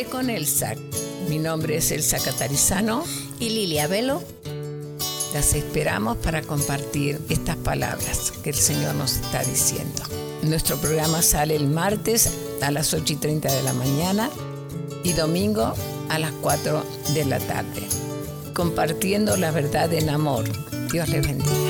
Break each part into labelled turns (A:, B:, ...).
A: Café con Elsa. Mi nombre es Elsa Catarizano
B: y Lilia Velo.
A: Las esperamos para compartir estas palabras que el Señor nos está diciendo. Nuestro programa sale el martes a las 8 y 30 de la mañana y domingo a las 4 de la tarde. Compartiendo la verdad en amor. Dios les bendiga.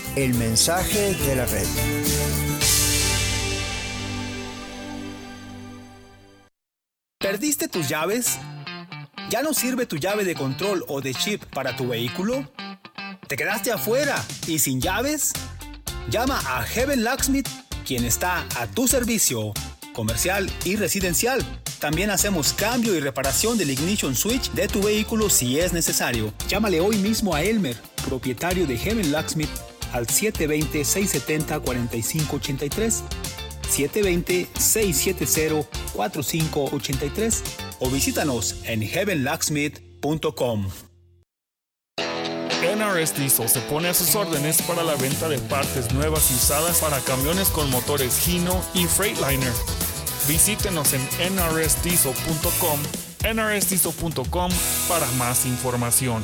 C: el mensaje de la red.
D: ¿Perdiste tus llaves? ¿Ya no sirve tu llave de control o de chip para tu vehículo? ¿Te quedaste afuera y sin llaves? Llama a Heaven Locksmith, quien está a tu servicio, comercial y residencial. También hacemos cambio y reparación del ignition switch de tu vehículo si es necesario. Llámale hoy mismo a Elmer, propietario de Heaven Locksmith al 720-670-4583, 720-670-4583 o visítanos en heavenlocksmith.com.
E: NRS Diesel se pone a sus órdenes para la venta de partes nuevas y usadas para camiones con motores Hino y Freightliner. Visítenos en nrsdiesel.com, nrsdiesel.com para más información.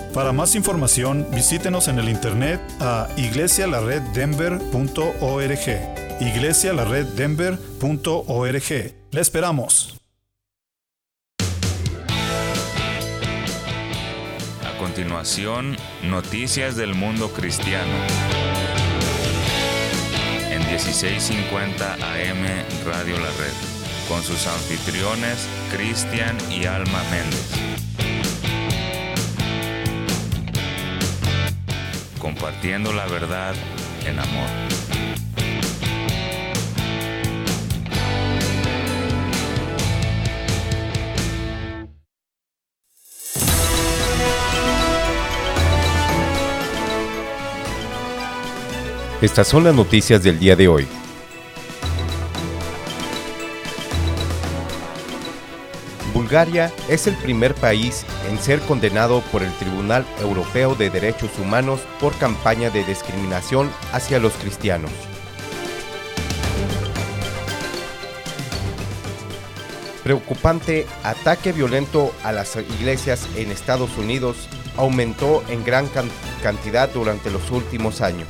F: Para más información, visítenos en el internet a iglesialareddenver.org iglesialareddenver.org. Le esperamos.
G: A continuación, noticias del mundo cristiano. En 1650 AM Radio La Red, con sus anfitriones Cristian y Alma Méndez. Compartiendo la verdad en amor.
H: Estas son las noticias del día de hoy. Bulgaria es el primer país en ser condenado por el Tribunal Europeo de Derechos Humanos por campaña de discriminación hacia los cristianos. Preocupante ataque violento a las iglesias en Estados Unidos aumentó en gran cantidad durante los últimos años.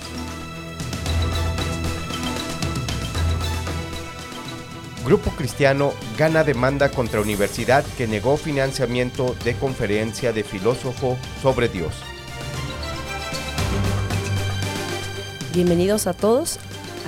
H: Grupo Cristiano gana demanda contra universidad que negó financiamiento de conferencia de filósofo sobre Dios.
I: Bienvenidos a todos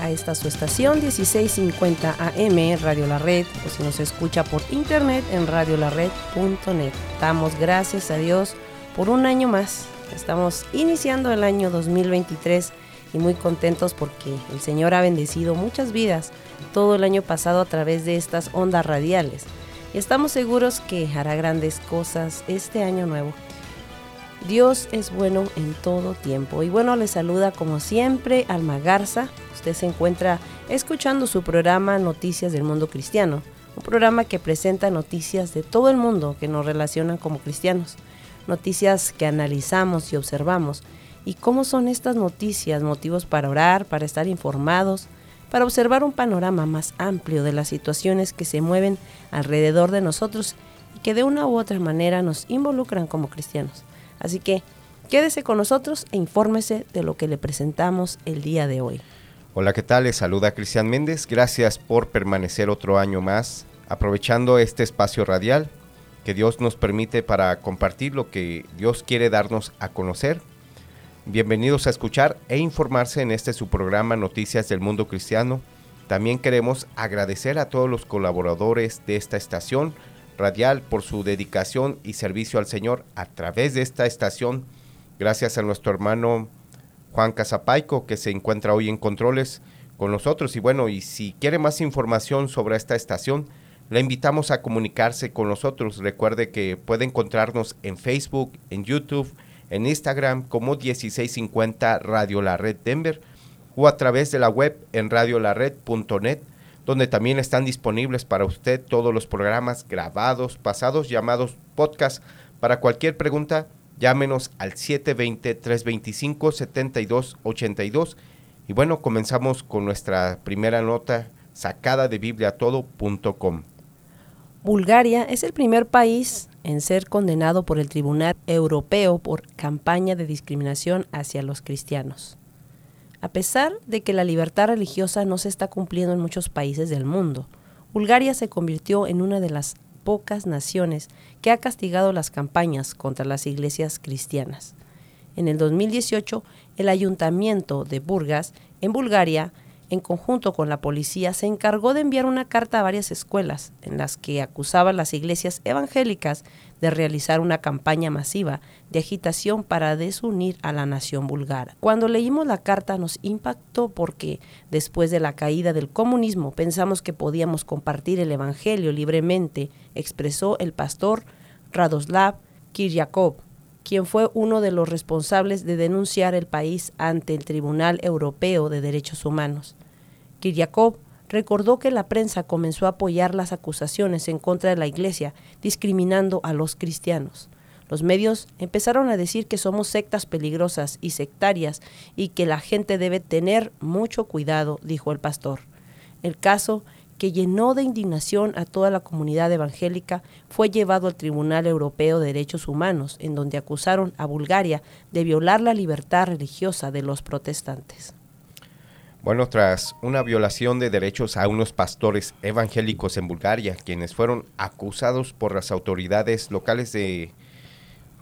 I: a esta su estación 1650 AM Radio La Red o si nos escucha por internet en radiolared.net. Damos gracias a Dios por un año más. Estamos iniciando el año 2023 y muy contentos porque el Señor ha bendecido muchas vidas todo el año pasado a través de estas ondas radiales. Y estamos seguros que hará grandes cosas este año nuevo. Dios es bueno en todo tiempo. Y bueno, le saluda como siempre Alma Garza. Usted se encuentra escuchando su programa Noticias del Mundo Cristiano, un programa que presenta noticias de todo el mundo que nos relacionan como cristianos. noticias que analizamos y observamos. ¿Y cómo son estas noticias? Motivos para orar, para estar informados, para observar un panorama más amplio de las situaciones que se mueven alrededor de nosotros y que de una u otra manera nos involucran como cristianos. Así que quédese con nosotros e infórmese de lo que le presentamos el día de hoy.
H: Hola, ¿qué tal? Les saluda Cristian Méndez. Gracias por permanecer otro año más aprovechando este espacio radial que Dios nos permite para compartir lo que Dios quiere darnos a conocer. Bienvenidos a escuchar e informarse en este su programa Noticias del Mundo Cristiano. También queremos agradecer a todos los colaboradores de esta estación radial por su dedicación y servicio al Señor a través de esta estación. Gracias a nuestro hermano Juan Casapaico, que se encuentra hoy en controles con nosotros. Y bueno, y si quiere más información sobre esta estación, le invitamos a comunicarse con nosotros. Recuerde que puede encontrarnos en Facebook, en YouTube, en Instagram como 1650 Radio La Red Denver o a través de la web en radiolared.net, donde también están disponibles para usted todos los programas grabados, pasados, llamados podcast. Para cualquier pregunta, Llámenos al 720-325-7282. Y bueno, comenzamos con nuestra primera nota sacada de bibliatodo.com.
I: Bulgaria es el primer país en ser condenado por el Tribunal Europeo por campaña de discriminación hacia los cristianos. A pesar de que la libertad religiosa no se está cumpliendo en muchos países del mundo, Bulgaria se convirtió en una de las pocas naciones que ha castigado las campañas contra las iglesias cristianas. En el 2018, el ayuntamiento de Burgas, en Bulgaria, en conjunto con la policía, se encargó de enviar una carta a varias escuelas en las que acusaba a las iglesias evangélicas de realizar una campaña masiva de agitación para desunir a la nación búlgara. Cuando leímos la carta nos impactó porque después de la caída del comunismo pensamos que podíamos compartir el Evangelio libremente, expresó el pastor Radoslav Kiryakov, quien fue uno de los responsables de denunciar el país ante el Tribunal Europeo de Derechos Humanos. Kiryakov recordó que la prensa comenzó a apoyar las acusaciones en contra de la Iglesia, discriminando a los cristianos. Los medios empezaron a decir que somos sectas peligrosas y sectarias y que la gente debe tener mucho cuidado, dijo el pastor. El caso, que llenó de indignación a toda la comunidad evangélica, fue llevado al Tribunal Europeo de Derechos Humanos, en donde acusaron a Bulgaria de violar la libertad religiosa de los protestantes.
H: Bueno, tras una violación de derechos a unos pastores evangélicos en Bulgaria, quienes fueron acusados por las autoridades locales de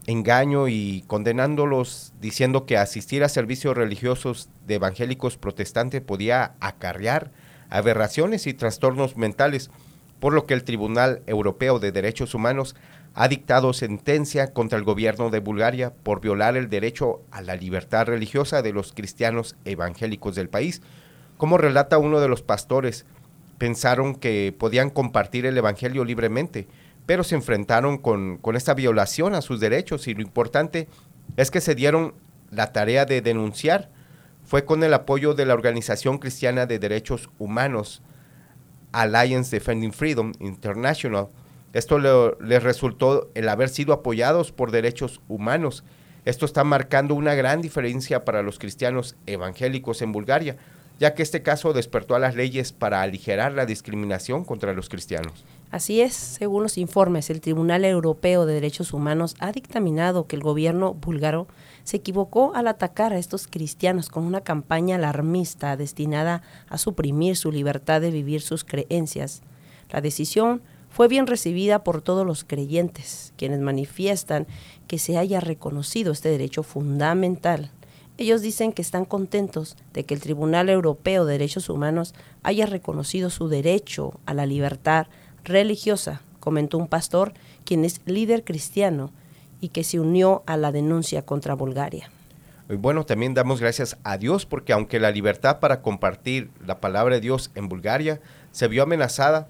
H: engaño y condenándolos diciendo que asistir a servicios religiosos de evangélicos protestantes podía acarrear aberraciones y trastornos mentales, por lo que el Tribunal Europeo de Derechos Humanos ha dictado sentencia contra el gobierno de Bulgaria por violar el derecho a la libertad religiosa de los cristianos evangélicos del país. Como relata uno de los pastores, pensaron que podían compartir el Evangelio libremente, pero se enfrentaron con, con esta violación a sus derechos y lo importante es que se dieron la tarea de denunciar. Fue con el apoyo de la Organización Cristiana de Derechos Humanos, Alliance Defending Freedom International, esto les resultó el haber sido apoyados por derechos humanos. Esto está marcando una gran diferencia para los cristianos evangélicos en Bulgaria, ya que este caso despertó a las leyes para aligerar la discriminación contra los cristianos.
I: Así es, según los informes, el Tribunal Europeo de Derechos Humanos ha dictaminado que el gobierno búlgaro se equivocó al atacar a estos cristianos con una campaña alarmista destinada a suprimir su libertad de vivir sus creencias. La decisión fue bien recibida por todos los creyentes, quienes manifiestan que se haya reconocido este derecho fundamental. Ellos dicen que están contentos de que el Tribunal Europeo de Derechos Humanos haya reconocido su derecho a la libertad religiosa, comentó un pastor quien es líder cristiano y que se unió a la denuncia contra Bulgaria.
H: Bueno, también damos gracias a Dios porque aunque la libertad para compartir la palabra de Dios en Bulgaria se vio amenazada,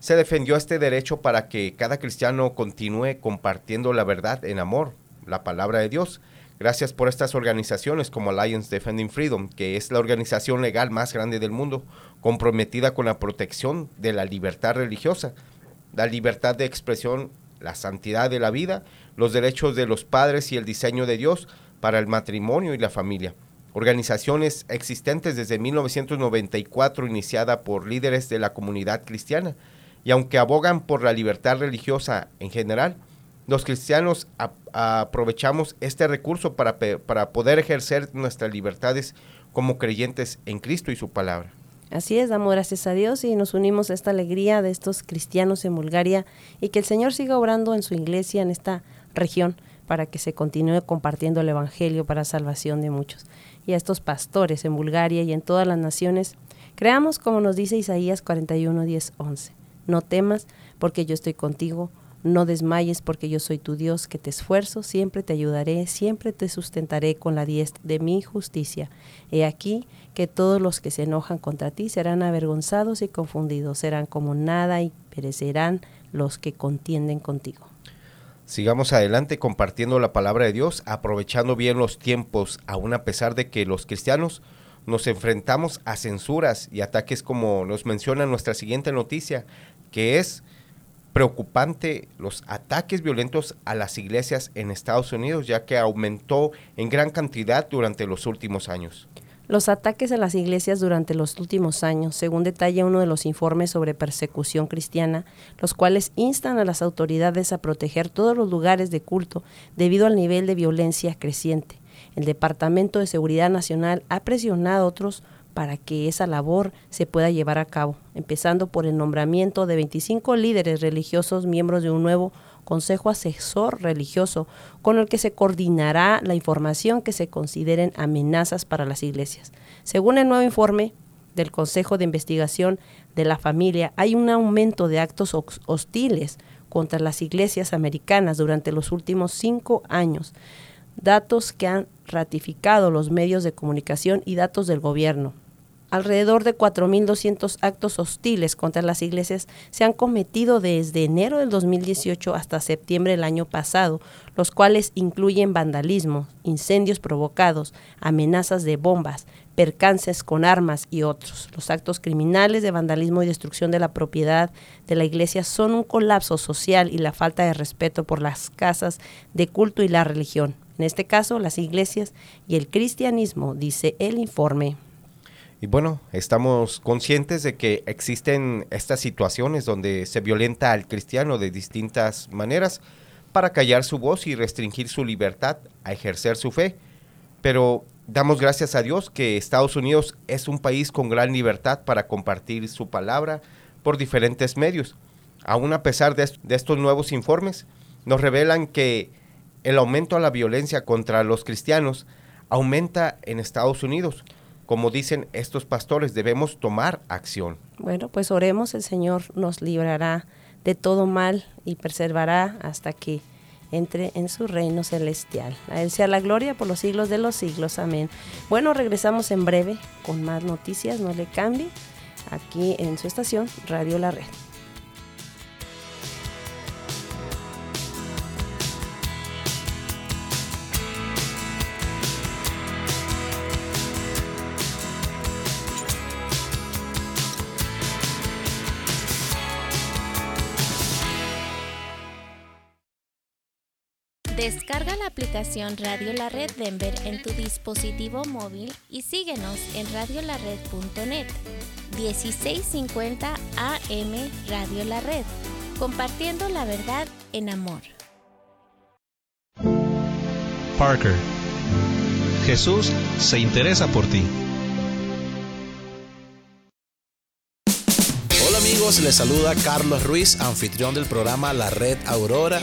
H: se defendió este derecho para que cada cristiano continúe compartiendo la verdad en amor, la palabra de Dios. Gracias por estas organizaciones como Alliance Defending Freedom, que es la organización legal más grande del mundo, comprometida con la protección de la libertad religiosa, la libertad de expresión la santidad de la vida, los derechos de los padres y el diseño de Dios para el matrimonio y la familia. Organizaciones existentes desde 1994 iniciada por líderes de la comunidad cristiana y aunque abogan por la libertad religiosa en general, los cristianos aprovechamos este recurso para, para poder ejercer nuestras libertades como creyentes en Cristo y su palabra.
I: Así es, damos gracias a Dios y nos unimos a esta alegría de estos cristianos en Bulgaria y que el Señor siga obrando en su iglesia en esta región para que se continúe compartiendo el Evangelio para salvación de muchos. Y a estos pastores en Bulgaria y en todas las naciones, creamos como nos dice Isaías 41, 10, 11. No temas porque yo estoy contigo, no desmayes porque yo soy tu Dios, que te esfuerzo, siempre te ayudaré, siempre te sustentaré con la diestra de mi justicia. He aquí que todos los que se enojan contra ti serán avergonzados y confundidos, serán como nada y perecerán los que contienden contigo.
H: Sigamos adelante compartiendo la palabra de Dios, aprovechando bien los tiempos, aun a pesar de que los cristianos nos enfrentamos a censuras y ataques como nos menciona nuestra siguiente noticia, que es preocupante los ataques violentos a las iglesias en Estados Unidos, ya que aumentó en gran cantidad durante los últimos años.
I: Los ataques a las iglesias durante los últimos años, según detalla uno de los informes sobre persecución cristiana, los cuales instan a las autoridades a proteger todos los lugares de culto debido al nivel de violencia creciente. El Departamento de Seguridad Nacional ha presionado a otros para que esa labor se pueda llevar a cabo, empezando por el nombramiento de 25 líderes religiosos miembros de un nuevo Consejo Asesor Religioso, con el que se coordinará la información que se consideren amenazas para las iglesias. Según el nuevo informe del Consejo de Investigación de la Familia, hay un aumento de actos hostiles contra las iglesias americanas durante los últimos cinco años, datos que han ratificado los medios de comunicación y datos del gobierno alrededor de 4.200 actos hostiles contra las iglesias se han cometido desde enero del 2018 hasta septiembre del año pasado, los cuales incluyen vandalismo, incendios provocados, amenazas de bombas, percances con armas y otros. Los actos criminales de vandalismo y destrucción de la propiedad de la iglesia son un colapso social y la falta de respeto por las casas de culto y la religión. En este caso, las iglesias y el cristianismo, dice el informe.
H: Y bueno, estamos conscientes de que existen estas situaciones donde se violenta al cristiano de distintas maneras para callar su voz y restringir su libertad a ejercer su fe. Pero damos gracias a Dios que Estados Unidos es un país con gran libertad para compartir su palabra por diferentes medios. Aún a pesar de, estos nuevos informes, nos revelan que el aumento a la violencia contra los cristianos aumenta en Estados Unidos como dicen estos pastores, debemos tomar acción.
I: Bueno, pues oremos, el Señor nos librará de todo mal y preservará hasta que entre en su reino celestial. A Él sea la gloria por los siglos de los siglos. Amén. Bueno, regresamos en breve con más noticias, no le cambie, aquí en su estación Radio La Red.
B: Aplicación Radio La Red Denver en tu dispositivo móvil y síguenos en radiolared.net. 1650 AM Radio La Red, compartiendo la verdad en amor.
J: Parker. Jesús se interesa por ti.
K: Hola amigos, les saluda Carlos Ruiz, anfitrión del programa La Red Aurora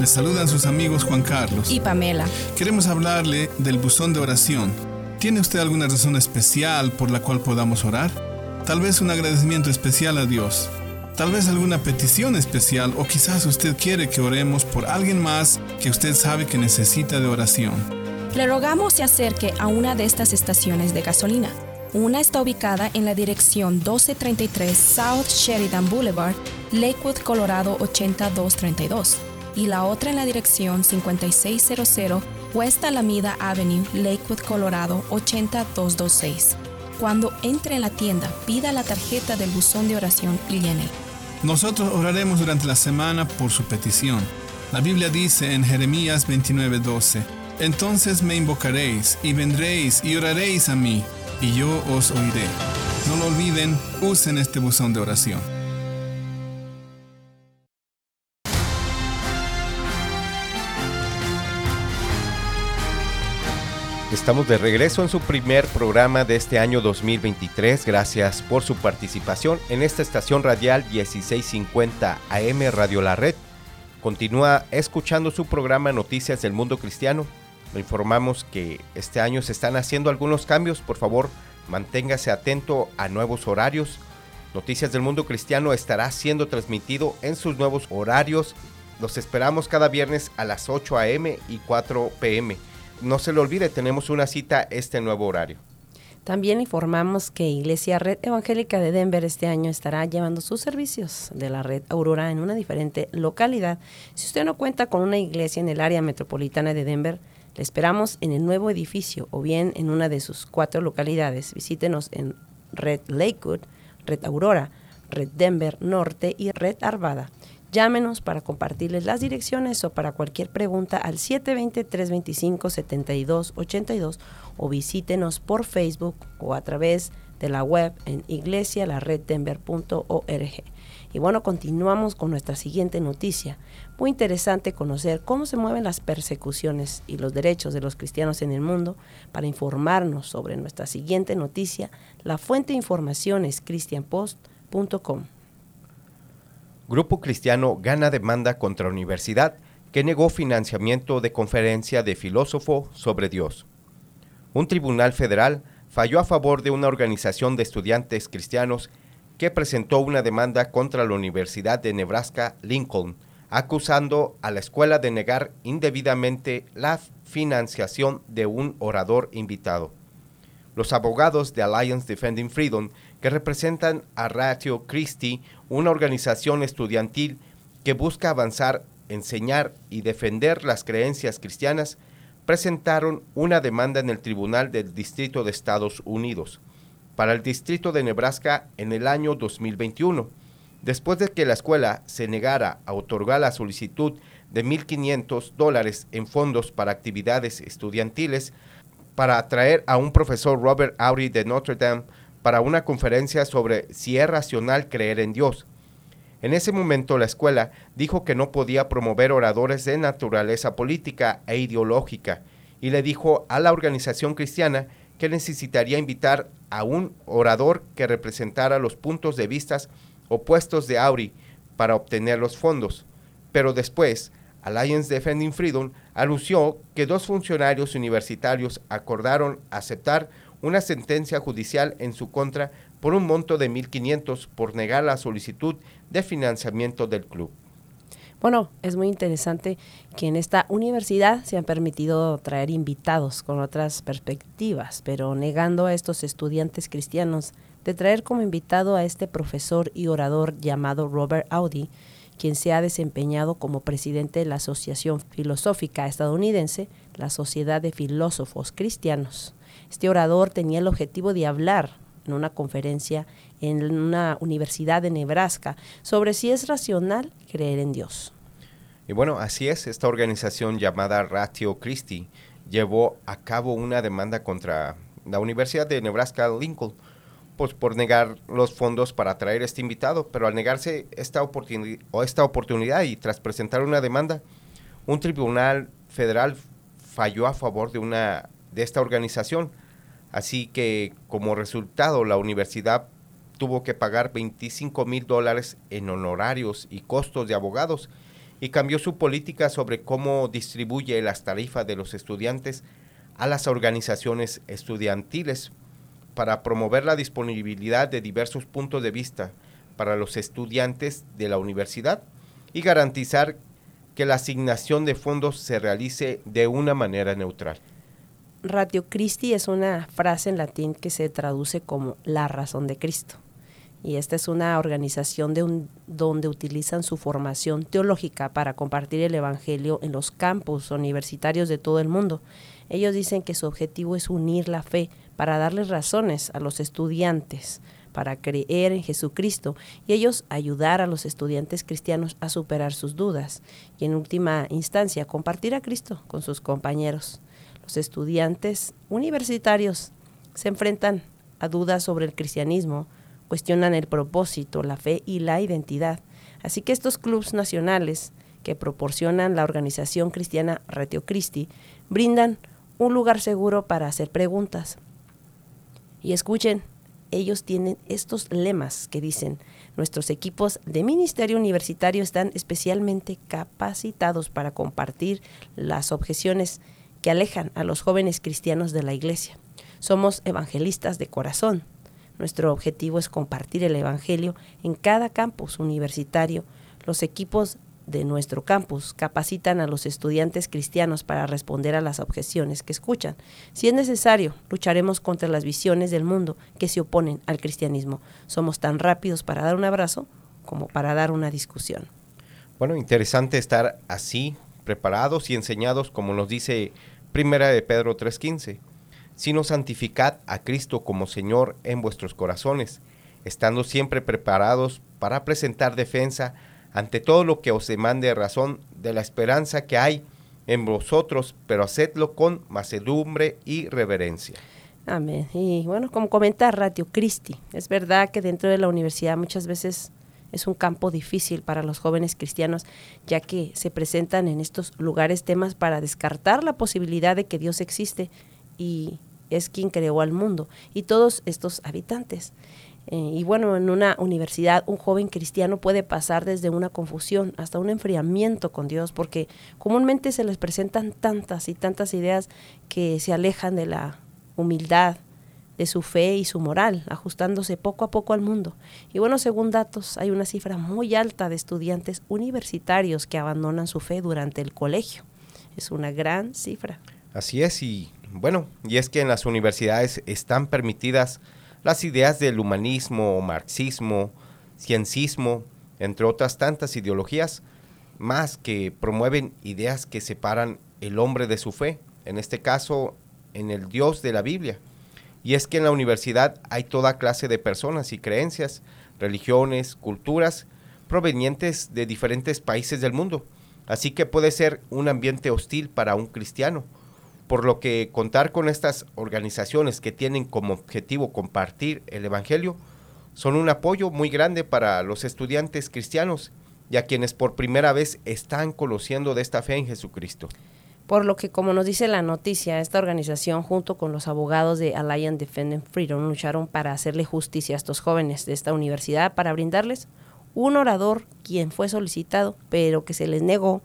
L: les saludan sus amigos Juan Carlos
M: y Pamela.
L: Queremos hablarle del buzón de oración. ¿Tiene usted alguna razón especial por la cual podamos orar? Tal vez un agradecimiento especial a Dios. Tal vez alguna petición especial o quizás usted quiere que oremos por alguien más que usted sabe que necesita de oración.
M: Le rogamos se acerque a una de estas estaciones de gasolina. Una está ubicada en la dirección 1233 South Sheridan Boulevard, Lakewood, Colorado 8232, y la otra en la dirección 5600 West Alameda Avenue, Lakewood, Colorado 80226. Cuando entre en la tienda, pida la tarjeta del buzón de oración y llene.
L: Nosotros oraremos durante la semana por su petición. La Biblia dice en Jeremías 29:12, Entonces me invocaréis y vendréis y oraréis a mí y yo os oiré. No lo olviden, usen este buzón de oración.
H: Estamos de regreso en su primer programa de este año 2023. Gracias por su participación en esta estación radial 1650 AM Radio La Red. Continúa escuchando su programa Noticias del Mundo Cristiano lo informamos que este año se están haciendo algunos cambios. Por favor, manténgase atento a nuevos horarios. Noticias del Mundo Cristiano estará siendo transmitido en sus nuevos horarios. Los esperamos cada viernes a las 8 a.m. y 4 p.m. No se le olvide, tenemos una cita este nuevo horario.
I: También informamos que Iglesia Red Evangélica de Denver este año estará llevando sus servicios de la red Aurora en una diferente localidad. Si usted no cuenta con una iglesia en el área metropolitana de Denver, le esperamos en el nuevo edificio o bien en una de sus cuatro localidades. Visítenos en Red Lakewood, Red Aurora, Red Denver Norte y Red Arvada. Llámenos para compartirles las direcciones o para cualquier pregunta al 720-325-7282 o visítenos por Facebook o a través de la web en iglesialareddenver.org. Y bueno, continuamos con nuestra siguiente noticia. Muy interesante conocer cómo se mueven las persecuciones y los derechos de los cristianos en el mundo. Para informarnos sobre nuestra siguiente noticia, la fuente de información es christianpost.com.
H: Grupo Cristiano gana demanda contra universidad que negó financiamiento de conferencia de filósofo sobre Dios. Un tribunal federal falló a favor de una organización de estudiantes cristianos que presentó una demanda contra la Universidad de Nebraska Lincoln, acusando a la escuela de negar indebidamente la financiación de un orador invitado. Los abogados de Alliance Defending Freedom, que representan a Ratio Christi, una organización estudiantil que busca avanzar, enseñar y defender las creencias cristianas, presentaron una demanda en el Tribunal del Distrito de Estados Unidos para el distrito de Nebraska en el año 2021, después de que la escuela se negara a otorgar la solicitud de 1.500 dólares en fondos para actividades estudiantiles para atraer a un profesor Robert Audi de Notre Dame para una conferencia sobre si es racional creer en Dios. En ese momento la escuela dijo que no podía promover oradores de naturaleza política e ideológica y le dijo a la organización cristiana que necesitaría invitar a un orador que representara los puntos de vista opuestos de Audi para obtener los fondos. Pero después, Alliance Defending Freedom anunció que dos funcionarios universitarios acordaron aceptar una sentencia judicial en su contra por un monto de 1.500 por negar la solicitud de financiamiento del club.
I: Bueno, es muy interesante que en esta universidad se han permitido traer invitados con otras perspectivas, pero negando a estos estudiantes cristianos de traer como invitado a este profesor y orador llamado Robert Audi, quien se ha desempeñado como presidente de la Asociación Filosófica Estadounidense, la Sociedad de Filósofos Cristianos. Este orador tenía el objetivo de hablar en una conferencia en una universidad de Nebraska sobre si es racional creer en Dios.
H: Y bueno, así es, esta organización llamada Ratio Christi llevó a cabo una demanda contra la Universidad de Nebraska Lincoln pues, por negar los fondos para traer este invitado, pero al negarse esta, o esta oportunidad y tras presentar una demanda, un tribunal federal falló a favor de, una, de esta organización. Así que como resultado la universidad tuvo que pagar 25 mil dólares en honorarios y costos de abogados y cambió su política sobre cómo distribuye las tarifas de los estudiantes a las organizaciones estudiantiles para promover la disponibilidad de diversos puntos de vista para los estudiantes de la universidad y garantizar que la asignación de fondos se realice de una manera neutral.
I: Ratio Christi es una frase en latín que se traduce como la razón de Cristo y esta es una organización de un, donde utilizan su formación teológica para compartir el Evangelio en los campus universitarios de todo el mundo. Ellos dicen que su objetivo es unir la fe para darles razones a los estudiantes para creer en Jesucristo y ellos ayudar a los estudiantes cristianos a superar sus dudas y en última instancia compartir a Cristo con sus compañeros. Estudiantes universitarios se enfrentan a dudas sobre el cristianismo, cuestionan el propósito, la fe y la identidad. Así que estos clubes nacionales que proporcionan la organización cristiana Retio Christi brindan un lugar seguro para hacer preguntas. Y escuchen, ellos tienen estos lemas que dicen, nuestros equipos de ministerio universitario están especialmente capacitados para compartir las objeciones que alejan a los jóvenes cristianos de la iglesia. Somos evangelistas de corazón, nuestro objetivo es compartir el Evangelio en cada campus universitario. Los equipos de nuestro campus capacitan a los estudiantes cristianos para responder a las objeciones que escuchan. Si es necesario, lucharemos contra las visiones del mundo que se oponen al cristianismo. Somos tan rápidos para dar un abrazo como para dar una discusión.
H: Bueno, interesante estar así, preparados y enseñados, como nos dice Primera de Pedro 3.15 sino santificad a Cristo como Señor en vuestros corazones, estando siempre preparados para presentar defensa ante todo lo que os demande razón de la esperanza que hay en vosotros, pero hacedlo con macedumbre y reverencia.
I: Amén. Y bueno, como comenta Ratio Christi, es verdad que dentro de la universidad muchas veces es un campo difícil para los jóvenes cristianos, ya que se presentan en estos lugares temas para descartar la posibilidad de que Dios existe y es quien creó al mundo y todos estos habitantes. Eh, y bueno, en una universidad un joven cristiano puede pasar desde una confusión hasta un enfriamiento con Dios, porque comúnmente se les presentan tantas y tantas ideas que se alejan de la humildad, de su fe y su moral, ajustándose poco a poco al mundo. Y bueno, según datos, hay una cifra muy alta de estudiantes universitarios que abandonan su fe durante el colegio. Es una gran cifra.
H: Así es, y bueno, y es que en las universidades están permitidas las ideas del humanismo, marxismo, ciencismo, entre otras tantas ideologías, más que promueven ideas que separan el hombre de su fe, en este caso en el Dios de la Biblia. Y es que en la universidad hay toda clase de personas y creencias, religiones, culturas, provenientes de diferentes países del mundo. Así que puede ser un ambiente hostil para un cristiano. Por lo que contar con estas organizaciones que tienen como objetivo compartir el Evangelio son un apoyo muy grande para los estudiantes cristianos y a quienes por primera vez están conociendo de esta fe en Jesucristo.
I: Por lo que, como nos dice la noticia, esta organización junto con los abogados de Alliance Defending Freedom lucharon para hacerle justicia a estos jóvenes de esta universidad para brindarles un orador quien fue solicitado, pero que se les negó,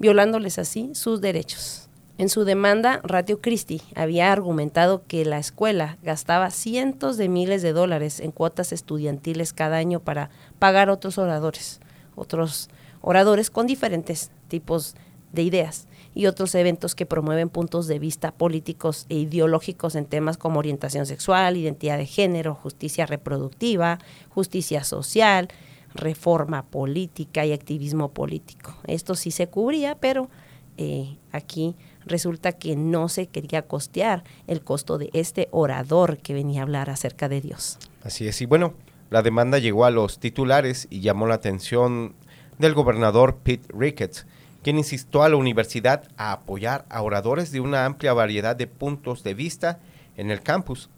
I: violándoles así sus derechos. En su demanda, Radio Christie había argumentado que la escuela gastaba cientos de miles de dólares en cuotas estudiantiles cada año para pagar otros oradores, otros oradores con diferentes tipos de ideas y otros eventos que promueven puntos de vista políticos e ideológicos en temas como orientación sexual, identidad de género, justicia reproductiva, justicia social, reforma política y activismo político. Esto sí se cubría, pero eh, aquí resulta que no se quería costear el costo de este orador que venía a hablar acerca de Dios.
H: Así es, y bueno, la demanda llegó a los titulares y llamó la atención del gobernador Pete Ricketts, quien insistió a la universidad a apoyar a oradores de una amplia variedad de puntos de vista en el campus,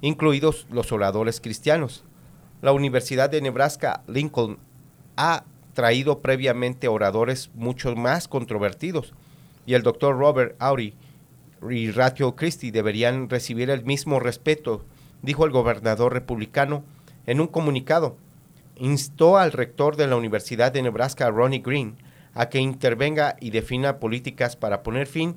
H: incluidos los oradores cristianos. La Universidad de Nebraska Lincoln ha traído previamente oradores mucho más controvertidos y el doctor Robert Auri y Ratio Christie deberían recibir el mismo respeto, dijo el gobernador republicano en un comunicado. Instó al rector de la Universidad de Nebraska, Ronnie Green, a que intervenga y defina políticas para poner fin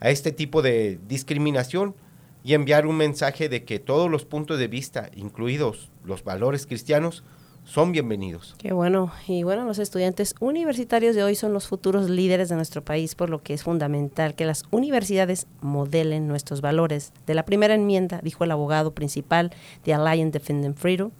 H: a este tipo de discriminación y enviar un mensaje de que todos los puntos de vista, incluidos los valores cristianos, son bienvenidos.
I: Qué bueno. Y bueno, los estudiantes universitarios de hoy son los futuros líderes de nuestro país, por lo que es fundamental que las universidades modelen nuestros valores. De la primera enmienda, dijo el abogado principal de Alliance Defending Freedom,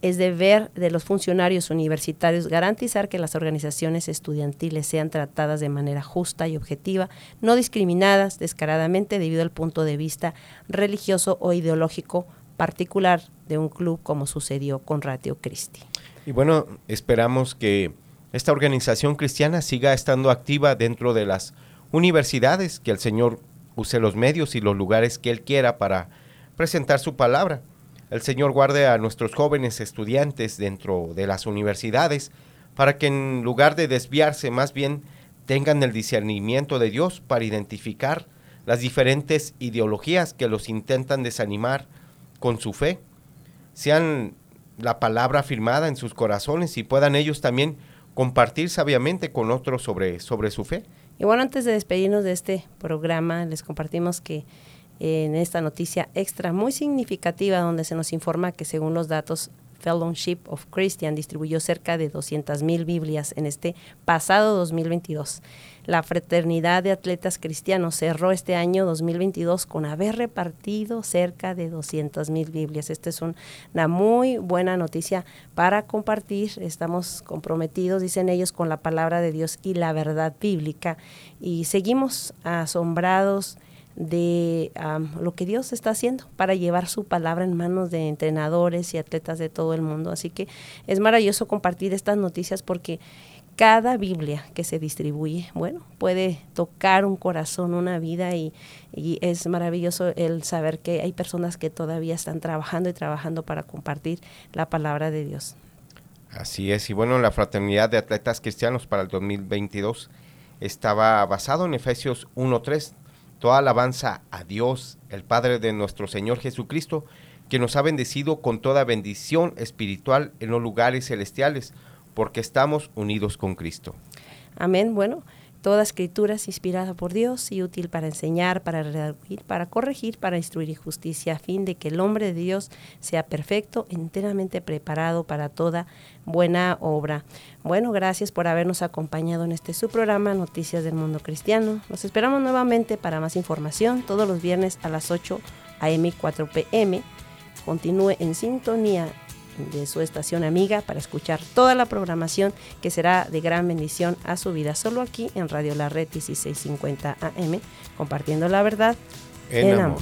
I: es deber de los funcionarios universitarios garantizar que las organizaciones estudiantiles sean tratadas de manera justa y objetiva, no discriminadas descaradamente debido al punto de vista religioso o ideológico particular de un club como sucedió con Radio Christi.
H: Y bueno, esperamos que esta organización cristiana siga estando activa dentro de las universidades, que el Señor use los medios y los lugares que Él quiera para presentar su palabra. El Señor guarde a nuestros jóvenes estudiantes dentro de las universidades para que en lugar de desviarse más bien tengan el discernimiento de Dios para identificar las diferentes ideologías que los intentan desanimar con su fe, sean la palabra firmada en sus corazones y puedan ellos también compartir sabiamente con otros sobre, sobre su fe.
I: Y bueno, antes de despedirnos de este programa, les compartimos que en esta noticia extra muy significativa donde se nos informa que según los datos Fellowship of Christian distribuyó cerca de 200.000 Biblias en este pasado 2022. La Fraternidad de Atletas Cristianos cerró este año 2022 con haber repartido cerca de 200.000 Biblias. Esta es una muy buena noticia para compartir. Estamos comprometidos, dicen ellos, con la palabra de Dios y la verdad bíblica y seguimos asombrados de lo que Dios está haciendo para llevar su palabra en manos de entrenadores y atletas de todo el mundo. Así que es maravilloso compartir estas noticias porque cada Biblia que se distribuye, bueno, puede tocar un corazón, una vida y, y, es maravilloso el saber que hay personas que todavía están trabajando y trabajando para compartir la palabra de Dios.
H: Así es, y bueno, la Fraternidad de Atletas Cristianos para el 2022 estaba basado en Efesios 1.3, Toda alabanza a Dios, el Padre de nuestro Señor Jesucristo, que nos ha bendecido con toda bendición espiritual en los lugares celestiales, porque estamos unidos con Cristo.
I: Amén. Bueno, Toda escritura es inspirada por Dios y útil para enseñar, para redarguir, para corregir, para instruir y justicia, a fin de que el hombre de Dios sea perfecto, enteramente preparado para toda buena obra. Bueno, gracias por habernos acompañado en este su programa Noticias del Mundo Cristiano. Nos esperamos nuevamente para más información todos los viernes a las 8 a.m. 4 p.m. Continúe en sintonía de su estación amiga para escuchar toda la programación que será de gran bendición a su vida. Solo aquí en Radio La Red 1650 AM, compartiendo la verdad en, amor.